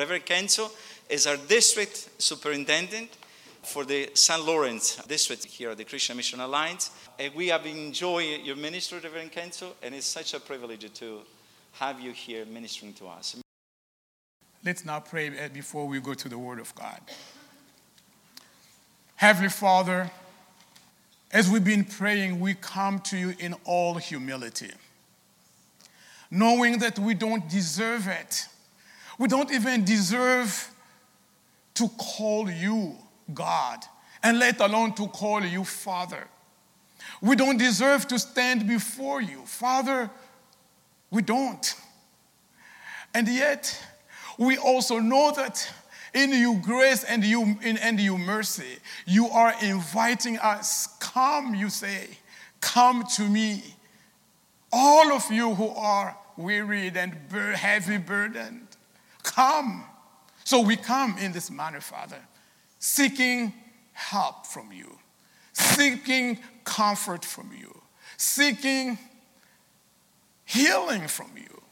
Reverend Kenzo is our district superintendent for the St. Lawrence district here at the Christian Mission Alliance. And we have enjoyed your ministry, Reverend Kenzo, and it's such a privilege to have you here ministering to us. Let's now pray uh, before we go to the Word of God. Heavenly Father, as we've been praying, we come to you in all humility, knowing that we don't deserve it. We don't even deserve to call you God, and let alone to call you Father. We don't deserve to stand before you. Father, we don't. And yet, we also know that in your grace and you and your mercy, you are inviting us. Come, you say, come to me. All of you who are wearied and heavy burdened, come. So we come in this manner, Father, seeking help from you, seeking comfort from you, seeking healing from you.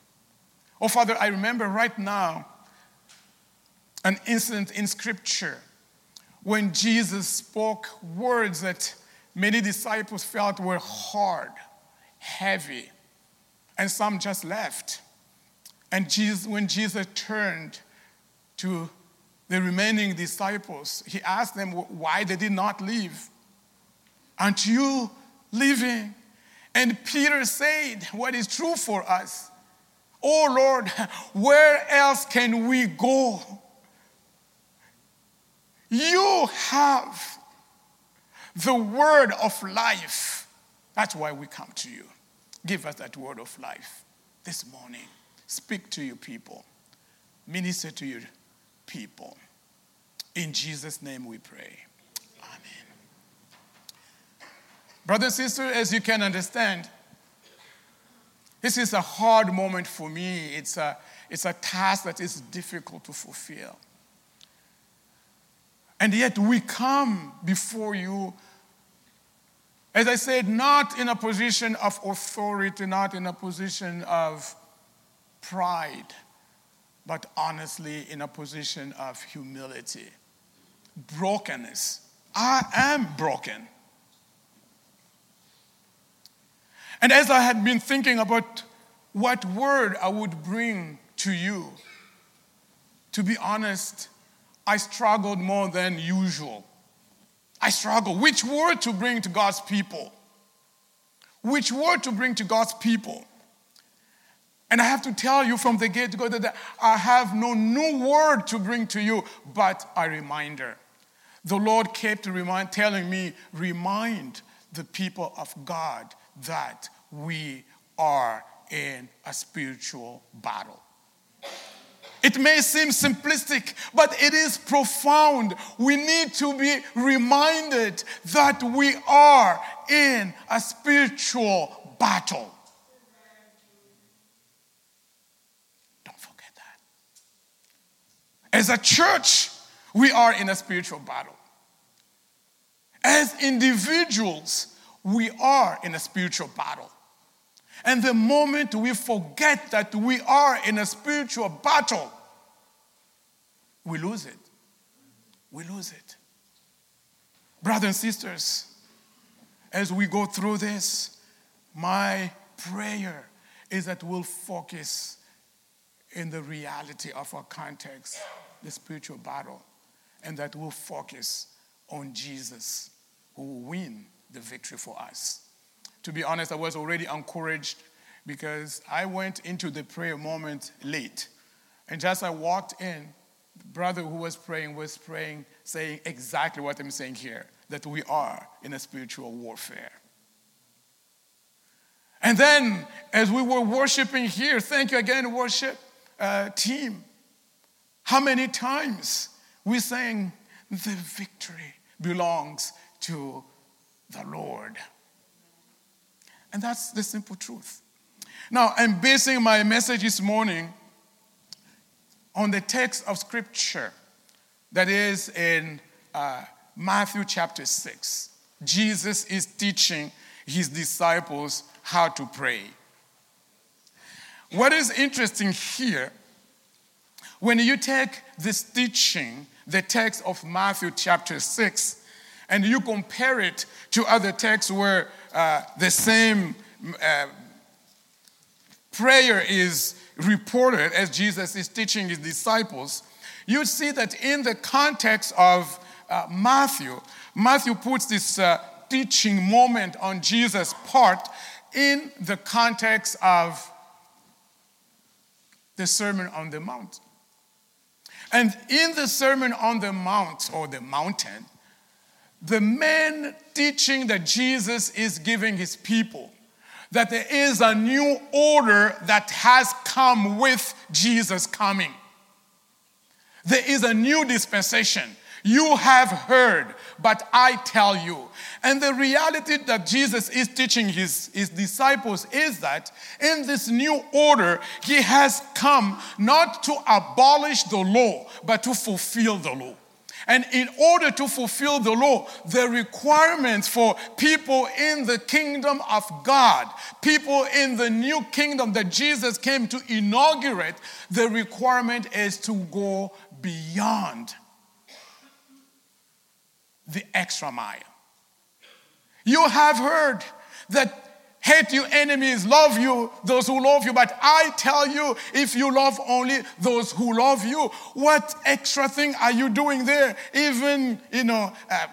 Oh, Father, I remember right now an incident in Scripture when Jesus spoke words that many disciples felt were hard, heavy, and some just left. And Jesus, when Jesus turned to the remaining disciples, he asked them why they did not leave. Aren't you leaving? And Peter said, What is true for us? Oh Lord, where else can we go? You have the word of life. That's why we come to you. Give us that word of life this morning. Speak to your people, minister to your people. In Jesus' name we pray. Amen. Brothers and sisters, as you can understand, this is a hard moment for me. It's a, it's a task that is difficult to fulfill. And yet we come before you, as I said, not in a position of authority, not in a position of pride, but honestly in a position of humility, brokenness. I am broken. And as I had been thinking about what word I would bring to you, to be honest, I struggled more than usual. I struggled. Which word to bring to God's people? Which word to bring to God's people? And I have to tell you from the get go that I have no new word to bring to you, but a reminder. The Lord kept remind, telling me, remind the people of God that we are in a spiritual battle. It may seem simplistic, but it is profound. We need to be reminded that we are in a spiritual battle. Don't forget that. As a church, we are in a spiritual battle. As individuals, we are in a spiritual battle. And the moment we forget that we are in a spiritual battle, we lose it. We lose it. Brothers and sisters, as we go through this, my prayer is that we'll focus in the reality of our context, the spiritual battle, and that we'll focus on Jesus who will win the victory for us to be honest, I was already encouraged because I went into the prayer moment late. And just I walked in, the brother who was praying was praying, saying exactly what I'm saying here that we are in a spiritual warfare. And then, as we were worshiping here, thank you again, worship uh, team. How many times we sang, The victory belongs to the Lord. And that's the simple truth. Now, I'm basing my message this morning on the text of scripture that is in uh, Matthew chapter 6. Jesus is teaching his disciples how to pray. What is interesting here, When you take this teaching, the text of Matthew chapter 6, and you compare it to other texts where uh, the same uh, prayer is reported as Jesus is teaching his disciples, you see that in the context of uh, Matthew, Matthew puts this uh, teaching moment on Jesus' part in the context of the Sermon on the Mount. And in the Sermon on the Mount or the mountain, the main teaching that Jesus is giving his people that there is a new order that has come with Jesus coming. There is a new dispensation. You have heard, but I tell you. And the reality that Jesus is teaching his, his disciples is that in this new order, he has come not to abolish the law, but to fulfill the law. And in order to fulfill the law, the requirements for people in the kingdom of God, people in the new kingdom that Jesus came to inaugurate, the requirement is to go beyond the extra mile. You have heard that hate your enemies, love you, those who love you. But I tell you, if you love only those who love you, what extra thing are you doing there? Even, you know, uh,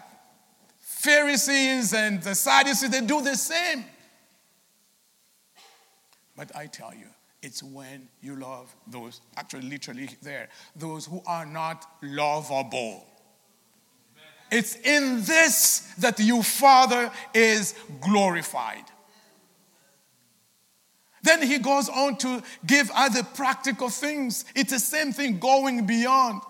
Pharisees and the Sadducees, they do the same. But I tell you, it's when you love those, actually, literally there, those who are not lovable. It's in this that your Father is glorified. Then he goes on to give other practical things. It's the same thing going beyond.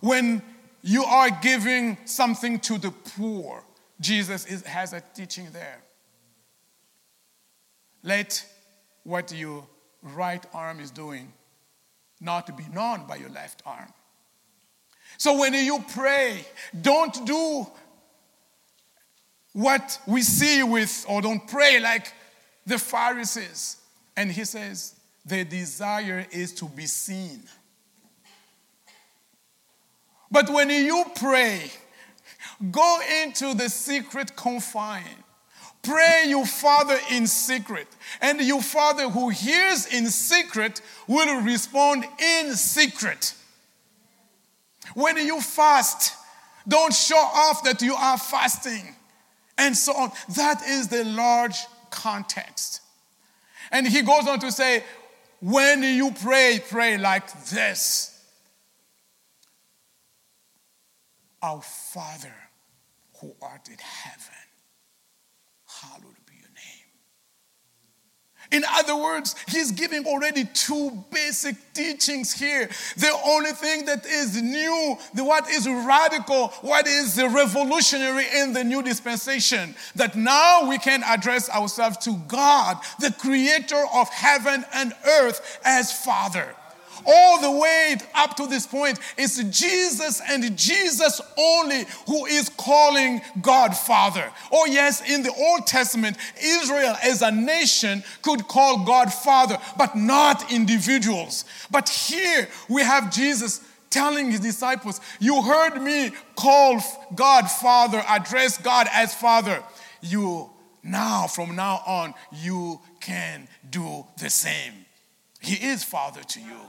When you are giving something to the poor, Jesus is, has a teaching there. Let what your right arm is doing not be known by your left arm. So when you pray, don't do what we see with, or don't pray like the Pharisees. And he says, the desire is to be seen. But when you pray, go into the secret confine. Pray your Father in secret, and your Father who hears in secret will respond in secret. When you fast, don't show off that you are fasting, and so on. That is the large context. And he goes on to say, when you pray, pray like this Our Father who art in heaven, hallowed in other words, he's giving already two basic teachings here. The only thing that is new, the what is radical, what is revolutionary in the new dispensation, that now we can address ourselves to God, the creator of heaven and earth, as Father all the way up to this point, it's Jesus and Jesus only who is calling God Father. Oh, yes, in the Old Testament, Israel as a nation could call God Father, but not individuals. But here we have Jesus telling his disciples, You heard me call God Father, address God as Father. You now, from now on, you can do the same. He is Father to you.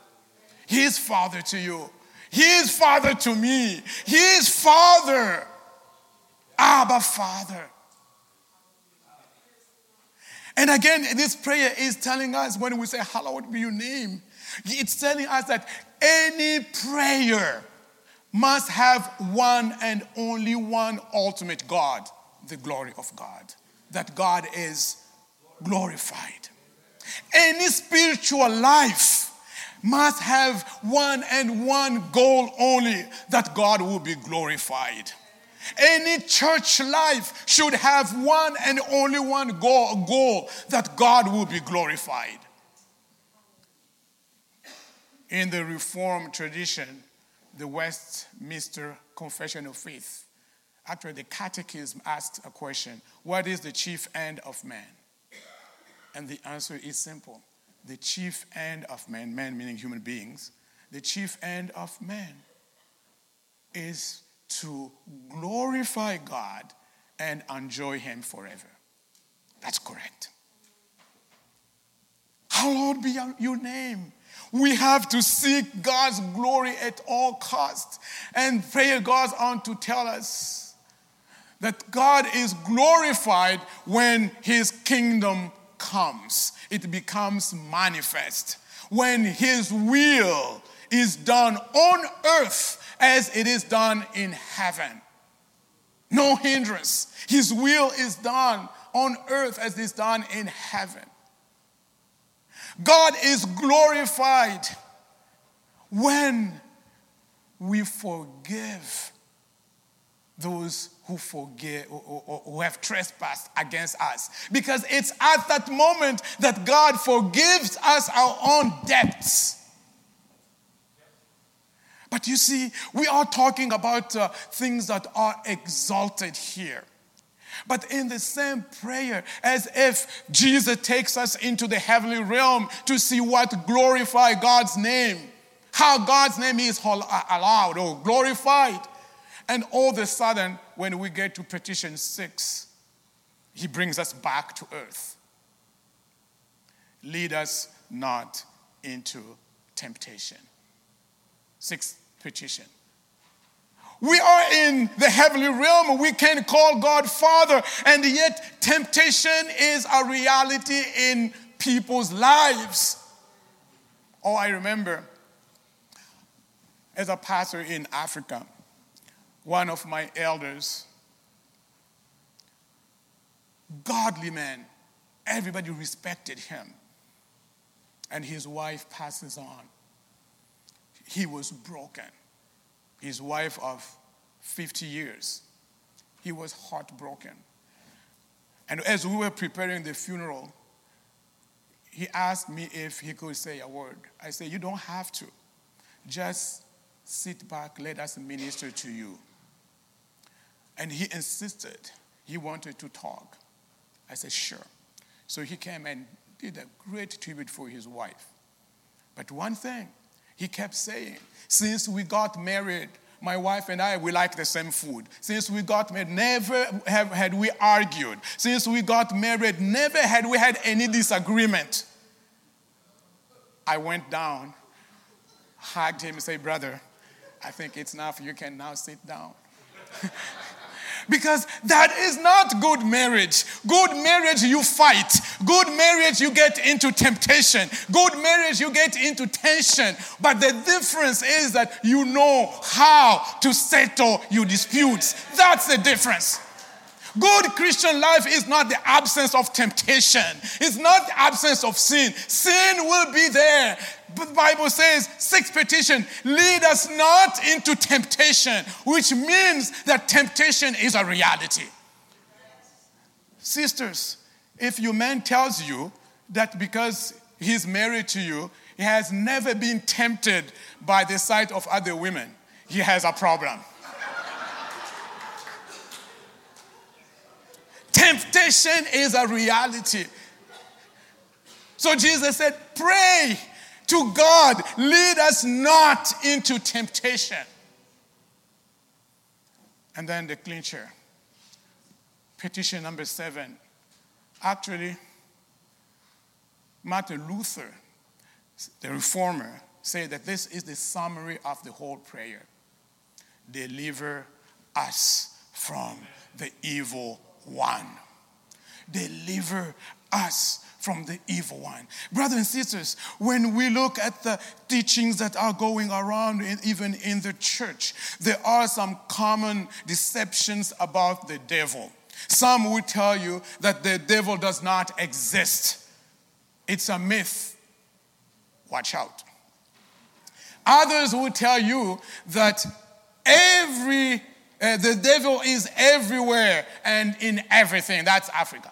He is Father to you. He is Father to me. He is Father. Abba, Father. And again, this prayer is telling us when we say, Hallowed be your name, it's telling us that any prayer must have one and only one ultimate God, the glory of God. That God is glorified. Any spiritual life must have one and one goal only that God will be glorified. Any church life should have one and only one goal, goal that God will be glorified. In the Reformed tradition, the Westminster Confession of Faith, actually the Catechism asks a question What is the chief end of man? And the answer is simple the chief end of man, man meaning human beings, the chief end of man is to glorify God and enjoy Him forever. That's correct. Hallowed be your name. We have to seek God's glory at all costs. And prayer goes on to tell us that God is glorified when His kingdom comes, it becomes manifest. When His will is done on earth as it is done in heaven. No hindrance. His will is done on earth as it is done in heaven. God is glorified when we forgive those who forgive who have trespassed against us because it's at that moment that God forgives us our own debts but you see, we are talking about uh, things that are exalted here. But in the same prayer, as if Jesus takes us into the heavenly realm to see what glorify God's name, how God's name is allowed or glorified. And all of a sudden, when we get to petition six, he brings us back to earth. Lead us not into temptation. Sixth petition. We are in the heavenly realm. We can call God Father, and yet temptation is a reality in people's lives. Oh, I remember as a pastor in Africa, one of my elders, godly man, everybody respected him, and his wife passes on he was broken. His wife of 50 years, he was heartbroken. And as we were preparing the funeral, he asked me if he could say a word. I said, You don't have to. Just sit back, let us minister to you. And he insisted he wanted to talk. I said, Sure. So he came and did a great tribute for his wife. But one thing, he kept saying, Since we got married, my wife and I, we like the same food. Since we got married, never have, had we argued. Since we got married, never had we had any disagreement. I went down, hugged him, and said, Brother, I think it's enough. You can now sit down. Because that is not good marriage. Good marriage, you fight. Good marriage, you get into temptation. Good marriage, you get into tension. But the difference is that you know how to settle your disputes. That's the difference. Good Christian life is not the absence of temptation. It's not the absence of sin. Sin will be there. But the Bible says, sixth petition, lead us not into temptation, which means that temptation is a reality. Sisters, if your man tells you that because he's married to you, he has never been tempted by the sight of other women, he has a problem. Temptation is a reality. So Jesus said, Pray to God, lead us not into temptation. And then the clincher. Petition number seven. Actually, Martin Luther, the reformer, said that this is the summary of the whole prayer deliver us from the evil one. Deliver us from the evil one. Brothers and sisters, when we look at the teachings that are going around, even in the church, there are some common deceptions about the devil. Some will tell you that the devil does not exist, it's a myth. Watch out. Others will tell you that every uh, the devil is everywhere and in everything. That's Africa.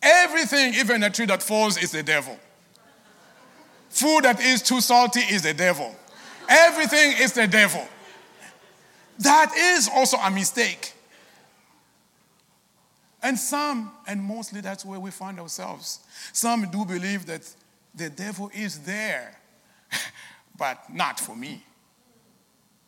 Everything, even a tree that falls, is the devil. Food that is too salty is the devil. Everything is the devil. That is also a mistake. And some, and mostly that's where we find ourselves. Some do believe that the devil is there, but not for me.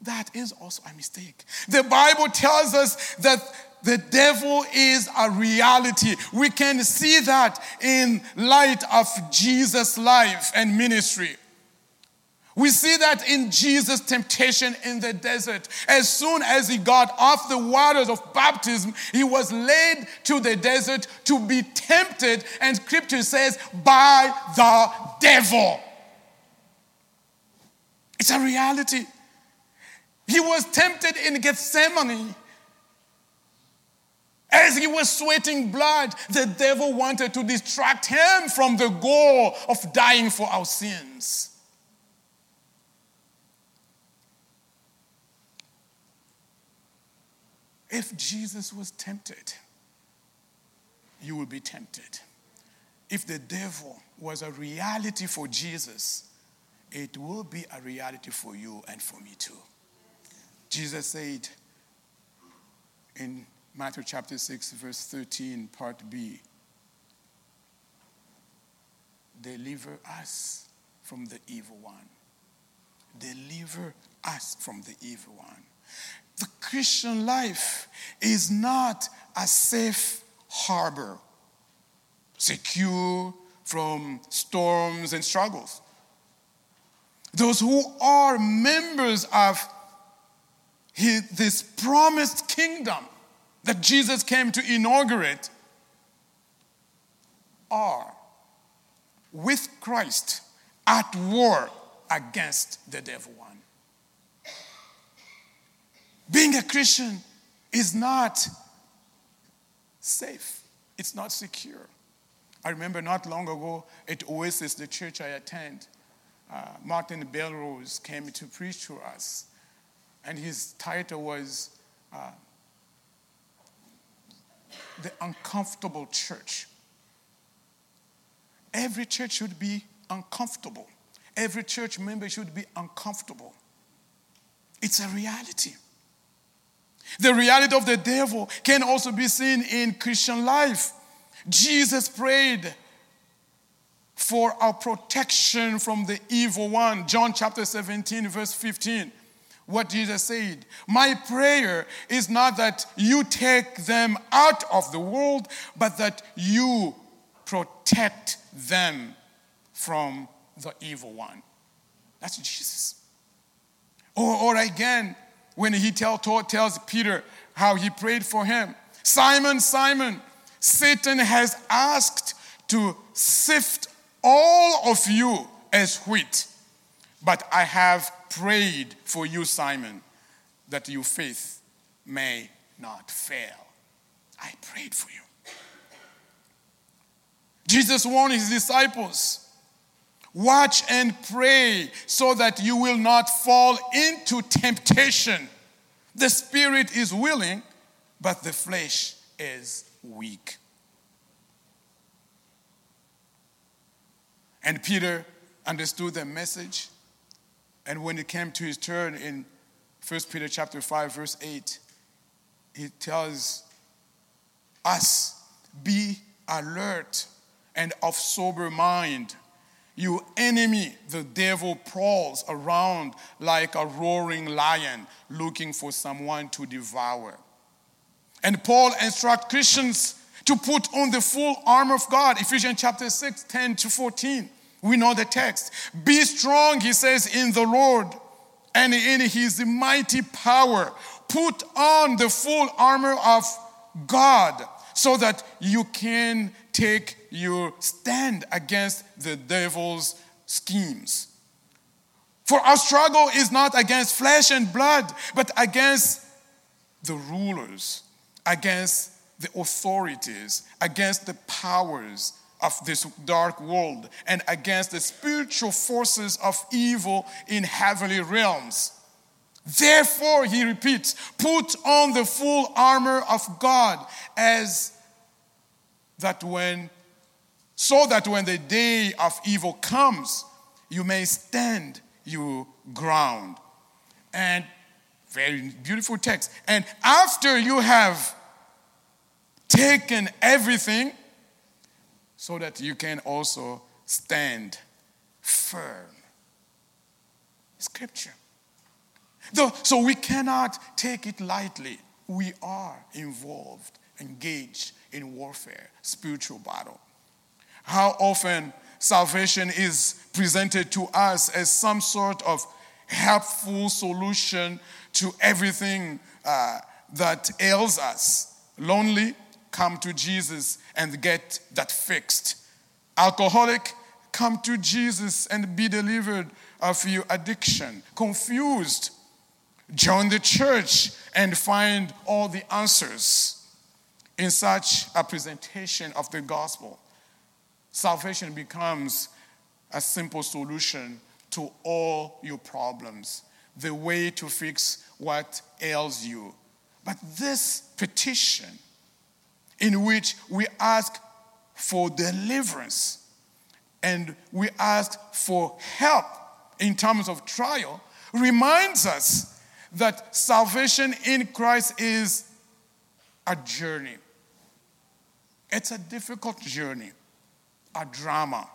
That is also a mistake. The Bible tells us that the devil is a reality. We can see that in light of Jesus' life and ministry. We see that in Jesus' temptation in the desert. As soon as he got off the waters of baptism, he was led to the desert to be tempted, and scripture says, by the devil. It's a reality. He was tempted in Gethsemane. As he was sweating blood, the devil wanted to distract him from the goal of dying for our sins. If Jesus was tempted, you will be tempted. If the devil was a reality for Jesus, it will be a reality for you and for me too. Jesus said in Matthew chapter 6, verse 13, part B Deliver us from the evil one. Deliver us from the evil one. The Christian life is not a safe harbor, secure from storms and struggles. Those who are members of his, this promised kingdom that Jesus came to inaugurate are with Christ at war against the devil one. Being a Christian is not safe, it's not secure. I remember not long ago at Oasis, the church I attend, uh, Martin Belrose came to preach to us, and his title was uh, The Uncomfortable Church. Every church should be uncomfortable. Every church member should be uncomfortable. It's a reality. The reality of the devil can also be seen in Christian life. Jesus prayed for our protection from the evil one. John chapter 17, verse 15. What Jesus said, My prayer is not that you take them out of the world, but that you protect them from the evil one. That's Jesus. Or, or again, when he tell, tells Peter how he prayed for him Simon, Simon, Satan has asked to sift all of you as wheat, but I have prayed for you, Simon, that your faith may not fail. I prayed for you. Jesus warned his disciples Watch and pray so that you will not fall into temptation. The spirit is willing, but the flesh is weak. And Peter understood the message. And when it came to his turn in 1 Peter chapter 5, verse 8, he tells us, be alert and of sober mind. Your enemy, the devil, prowls around like a roaring lion looking for someone to devour. And Paul instructs Christians to put on the full armor of God. Ephesians chapter 6, 10 to 14. We know the text. Be strong, he says, in the Lord and in his mighty power. Put on the full armor of God so that you can take your stand against the devil's schemes. For our struggle is not against flesh and blood, but against the rulers, against the authorities, against the powers of this dark world, and against the spiritual forces of evil in heavenly realms. Therefore, he repeats, put on the full armor of God as that when so that when the day of evil comes, you may stand your ground. And very beautiful text. And after you have taken everything, so that you can also stand firm. Scripture. So we cannot take it lightly. We are involved, engaged in warfare, spiritual battle. How often salvation is presented to us as some sort of helpful solution to everything uh, that ails us. Lonely, come to Jesus and get that fixed. Alcoholic, come to Jesus and be delivered of your addiction. Confused, join the church and find all the answers in such a presentation of the gospel. Salvation becomes a simple solution to all your problems, the way to fix what ails you. But this petition, in which we ask for deliverance and we ask for help in terms of trial, reminds us that salvation in Christ is a journey. It's a difficult journey, a drama.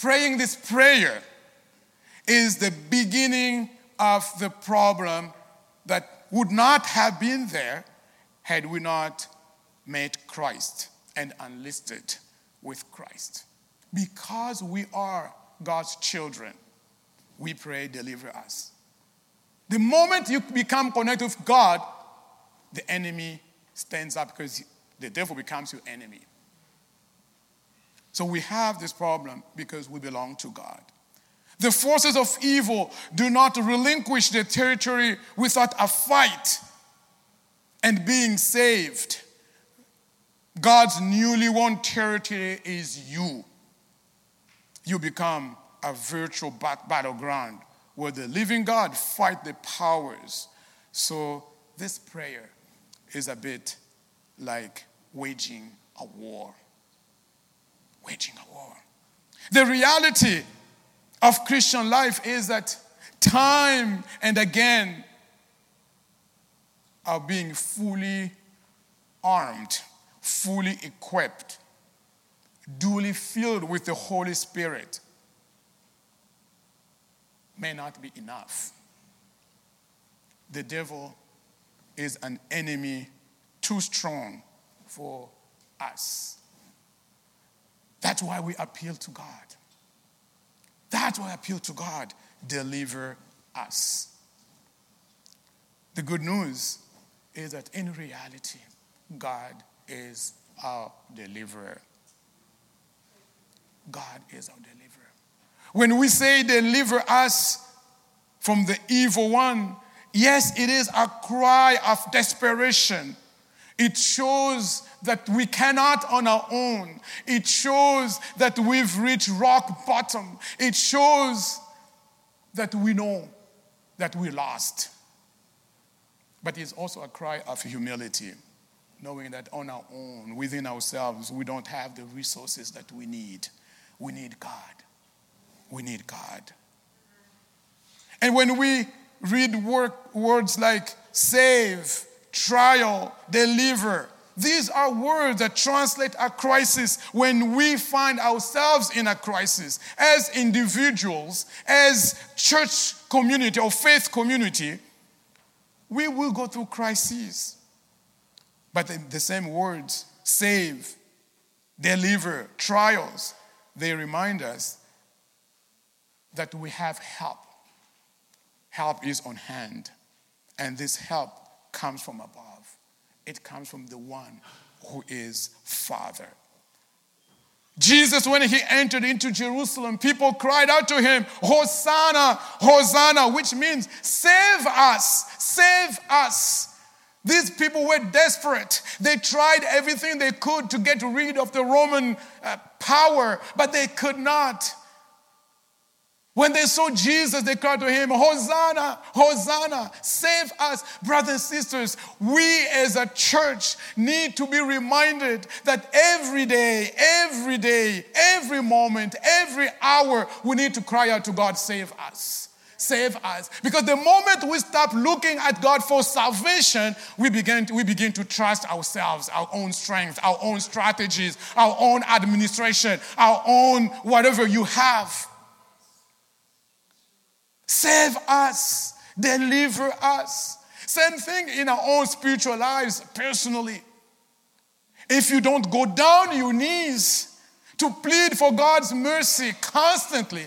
Praying this prayer is the beginning of the problem that would not have been there had we not met Christ and enlisted with Christ. Because we are God's children, we pray, deliver us. The moment you become connected with God, the enemy stands up because the devil becomes your enemy. So we have this problem because we belong to God. The forces of evil do not relinquish their territory without a fight and being saved. God's newly won territory is you. You become a virtual battleground where the living God fight the powers. So this prayer is a bit like waging a war waging a war. The reality of Christian life is that time and again are being fully armed, fully equipped, duly filled with the Holy Spirit may not be enough. The devil is an enemy too strong for us. That's why we appeal to God. That's why I appeal to God. Deliver us. The good news is that in reality, God is our deliverer. God is our deliverer. When we say deliver us from the evil one, yes, it is a cry of desperation it shows that we cannot on our own. It shows that we've reached rock bottom. It shows that we know that we lost. But it's also a cry of humility, knowing that on our own, within ourselves, we don't have the resources that we need. We need God. We need God. And when we read work, words like save, trial, deliver. These are words that translate a crisis when we find ourselves in a crisis as individuals, as church community or faith community. We will go through crises. But the same words, save, deliver, trials, they remind us that we have help. Help is on hand. And this help comes from above, it comes from the one who is Father. Jesus, when he entered into Jerusalem, people cried out to him, Hosanna, Hosanna, which means save us, save us. These people were desperate. They tried everything they could to get rid of the Roman uh, power, but they could not. When they saw Jesus, they cried to him, Hosanna, Hosanna, save us. Brothers and sisters, we as a church need to be reminded that every day, every day, every moment, every hour, we need to cry out to God, save us. Save us. Because the moment we stop looking at God for salvation, we begin, to, we begin to trust ourselves, our own strength, our own strategies, our own administration, our own whatever you have. save us, deliver us. Same thing in our own spiritual lives, personally. If you don't go down your knees to plead for God's mercy constantly,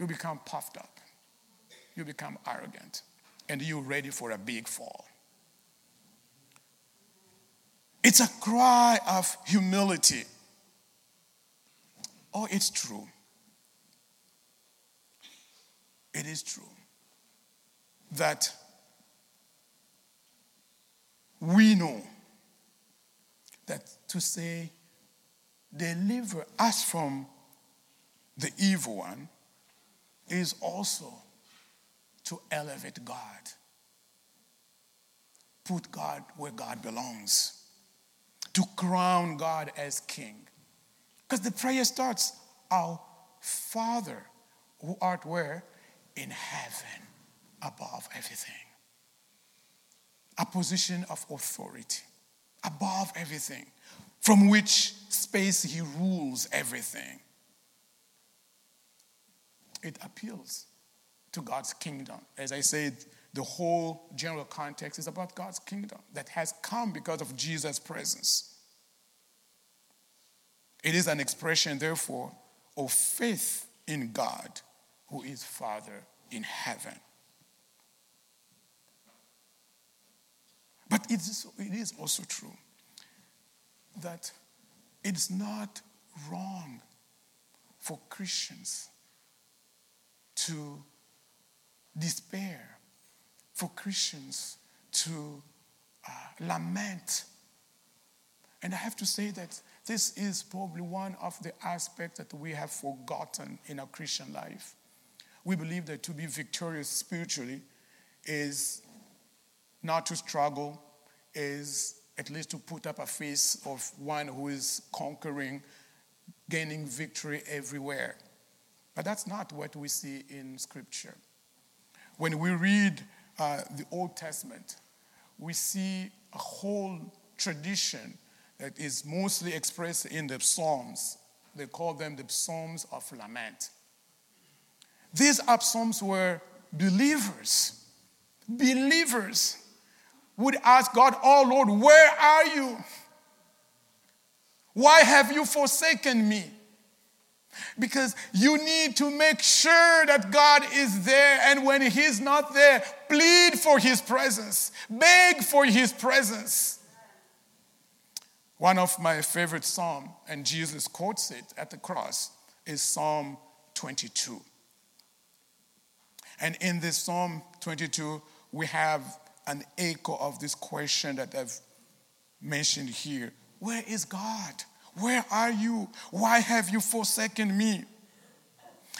you become puffed up, you become arrogant, and you're ready for a big fall. It's a cry of humility. Oh, it's true. It is true that we know that to say, deliver us from the evil one is also to elevate God, put God where God belongs, to crown God as king. Because the prayer starts, Our Father who art where? In heaven, above everything. A position of authority, above everything, from which space he rules everything. It appeals to God's kingdom. As I said, the whole general context is about God's kingdom that has come because of Jesus' presence. It is an expression, therefore, of faith in God, who is Father in heaven. But it is, also true that it's not wrong for Christians to despair, for Christians to uh, lament. And I have to say that this is probably one of the aspects that we have forgotten in our Christian life. We believe that to be victorious spiritually is not to struggle, is at least to put up a face of one who is conquering, gaining victory everywhere. But that's not what we see in Scripture. When we read uh, the Old Testament, we see a whole tradition that is mostly expressed in the Psalms. They call them the Psalms of Lament. These are Psalms where believers, believers would ask God, Oh Lord, where are you? Why have you forsaken me? Because you need to make sure that God is there, and when He's not there, plead for His presence, beg for His presence. One of my favorite psalms, and Jesus quotes it at the cross, is Psalm 22. And in this Psalm 22, we have an echo of this question that I've mentioned here Where is God? Where are you? Why have you forsaken me?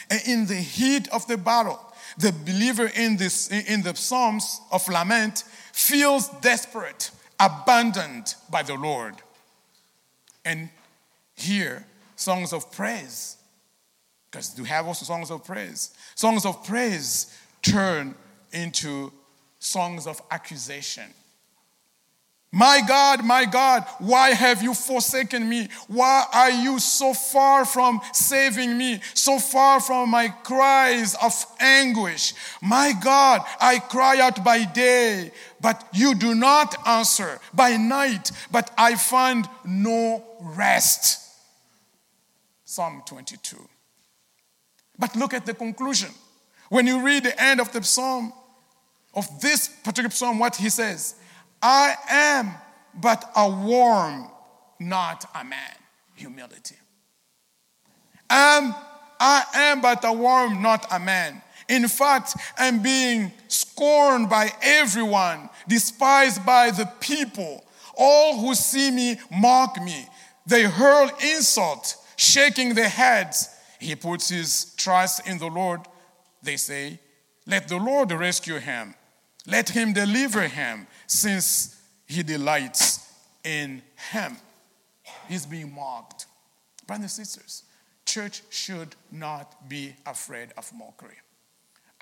And in the heat of the battle, the believer in, this, in the Psalms of lament feels desperate, abandoned by the Lord. And here, songs of praise, because we have also songs of praise. Songs of praise turn into songs of accusation. My God, my God, why have you forsaken me? Why are you so far from saving me? So far from my cries of anguish? My God, I cry out by day, but you do not answer. By night, but I find no rest. Psalm 22. But look at the conclusion. When you read the end of the psalm, of this particular psalm, what he says, I am but a worm, not a man. Humility. Am, I am but a worm, not a man. In fact, I'm being scorned by everyone, despised by the people. All who see me mock me. They hurl insult, shaking their heads. He puts his trust in the Lord. They say, Let the Lord rescue him. Let him deliver him, since he delights in him. He's being mocked. Brothers and sisters, church should not be afraid of mockery.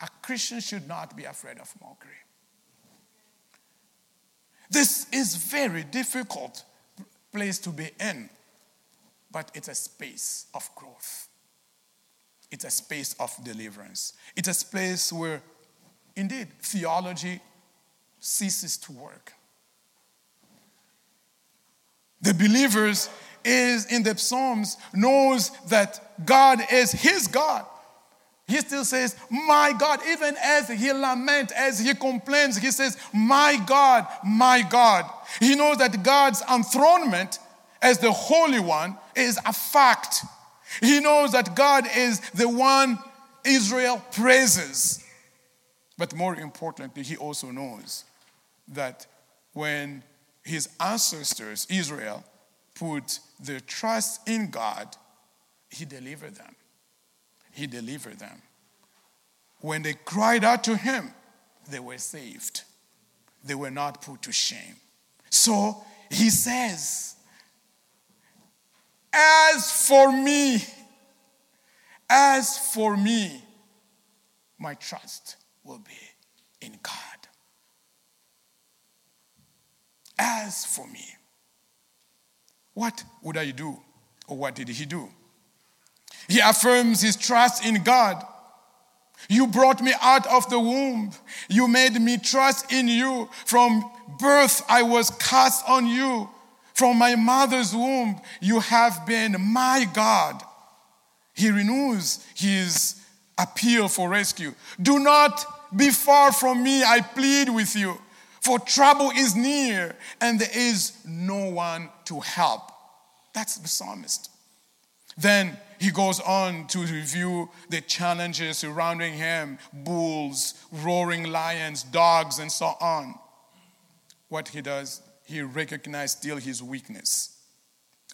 A Christian should not be afraid of mockery. This is very difficult place to be in, but it's a space of growth. It's a space of deliverance. It's a space where, indeed, theology ceases to work. The believers is in the Psalms knows that God is his God. He still says, My God, even as he laments, as he complains, he says, My God, my God. He knows that God's enthronement as the Holy One is a fact. He knows that God is the one Israel praises. But more importantly, he also knows that when his ancestors, Israel, put their trust in God, he delivered them he delivered them. When they cried out to him, they were saved. They were not put to shame. So he says, As for me, as for me, my trust will be in God. As for me, what would I do? Or what did he do? He affirms his trust in God. You brought me out of the womb. You made me trust in you. From birth, I was cast on you. From my mother's womb, you have been my God. He renews his appeal for rescue. Do not be far from me, I plead with you, for trouble is near and there is no one to help. That's the psalmist. Then he goes on to review the challenges surrounding him bulls, roaring lions, dogs, and so on. What he does, he recognizes still his weakness.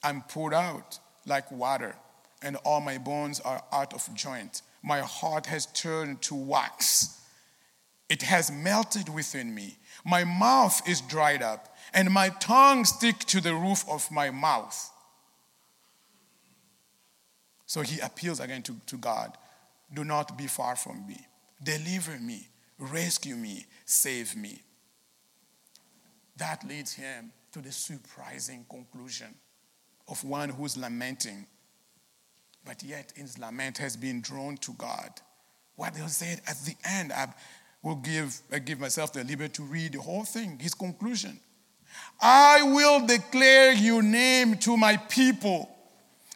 I'm poured out like water, and all my bones are out of joint. My heart has turned to wax. It has melted within me. My mouth is dried up, and my tongue stick to the roof of my mouth. So he appeals again to, to God Do not be far from me. Deliver me, rescue me, save me. That leads him to the surprising conclusion of one who's lamenting, but yet his lament has been drawn to God. What he said at the end, will give, I give myself the liberty to read the whole thing, his conclusion. I will declare your name to my people.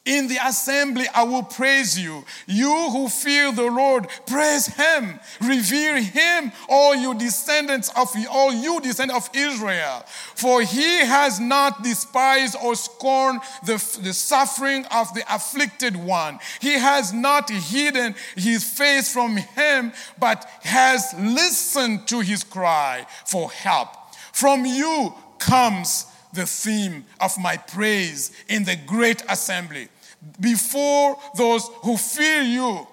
In the assembly, I will praise you. You who fear the Lord, praise him. Revere him, all you descendants of all you descendants of Israel. For he has not despised or scorned the, the suffering of the afflicted one. He has not hidden his face from him, but has listened to his cry for help. From you comes the theme of my praise in the great assembly. Before those who fear you,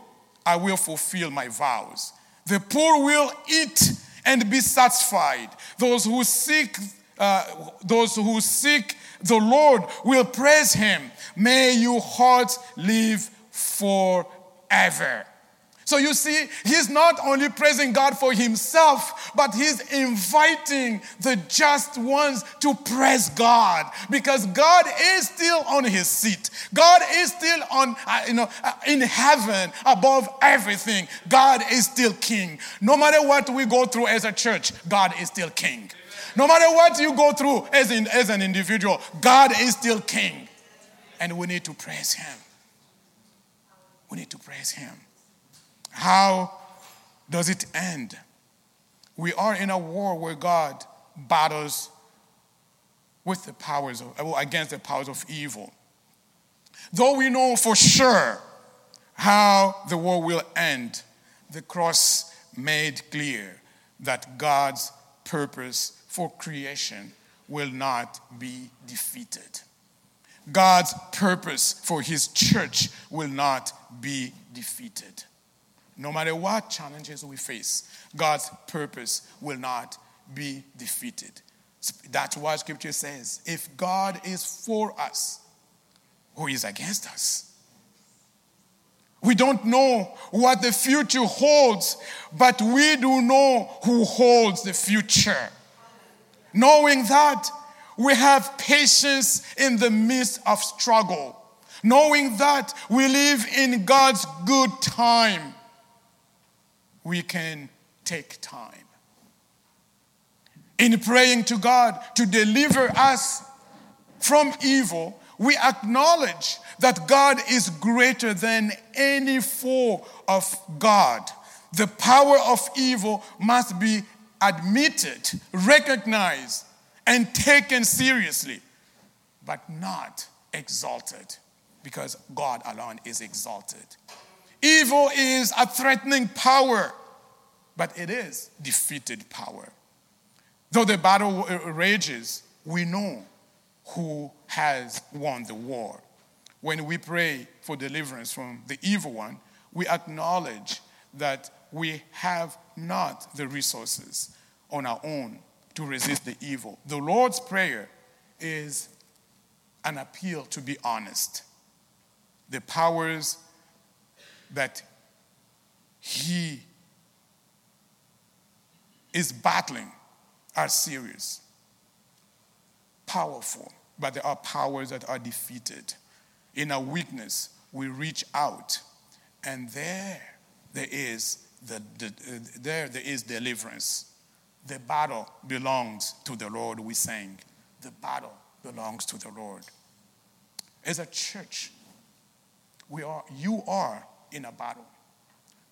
I will fulfill my vows. The poor will eat and be satisfied. Those who seek, uh, those who seek the Lord will praise him. May your hearts live forever. So you see, he's not only praising God for himself, but he's inviting the just ones to praise God because God is still on his seat. God is still on, uh, you know, uh, in heaven above everything. God is still king. No matter what we go through as a church, God is still king. No matter what you go through as, in, as an individual, God is still king. And we need to praise him. We need to praise him. How does it end? We are in a war where God battles with the powers of, against the powers of evil. Though we know for sure how the war will end, the cross made clear that God's purpose for creation will not be defeated. God's purpose for his church will not be defeated. No matter what challenges we face, God's purpose will not be defeated. That's why scripture says if God is for us, who is against us? We don't know what the future holds, but we do know who holds the future. Knowing that, we have patience in the midst of struggle knowing that we live in God's good time, we can take time. In praying to God to deliver us from evil, we acknowledge that God is greater than any foe of God. The power of evil must be admitted, recognized, and taken seriously, but not exalted, because God alone is exalted. Evil is a threatening power, but it is defeated power. Though the battle uh, rages, we know who has won the war. When we pray for deliverance from the evil one, we acknowledge that we have not the resources on our own to resist the evil. The Lord's Prayer is an appeal to be honest. The powers that He is battling are serious, powerful, but there are powers that are defeated. In our weakness, we reach out, and there, there is the, the there, there is deliverance. The battle belongs to the Lord, we sang. The battle belongs to the Lord. As a church, we are, you are in a battle,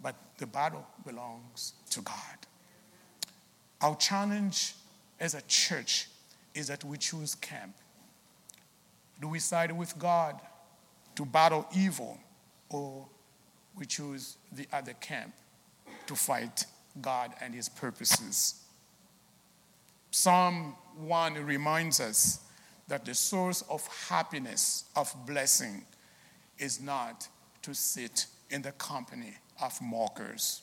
but the battle belongs to God. Our challenge as a church is that we choose camp. Do we side with God to battle evil, or we choose the other camp to fight God and His purposes? Psalm 1 reminds us that the source of happiness, of blessing, is not to sit in the company of mockers.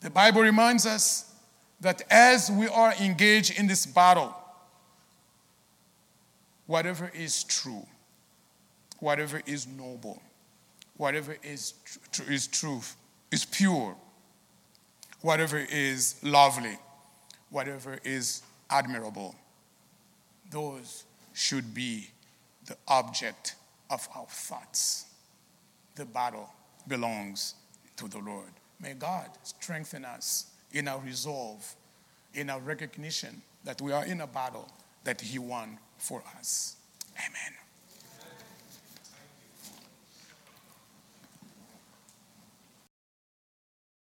The Bible reminds us that as we are engaged in this battle, whatever is true, whatever is noble, whatever is, tr- is truth, is pure, whatever is lovely, whatever is admirable, those should be the object of our thoughts. The battle belongs to the Lord. May God strengthen us in our resolve, in our recognition that we are in a battle that He won for us. Amen.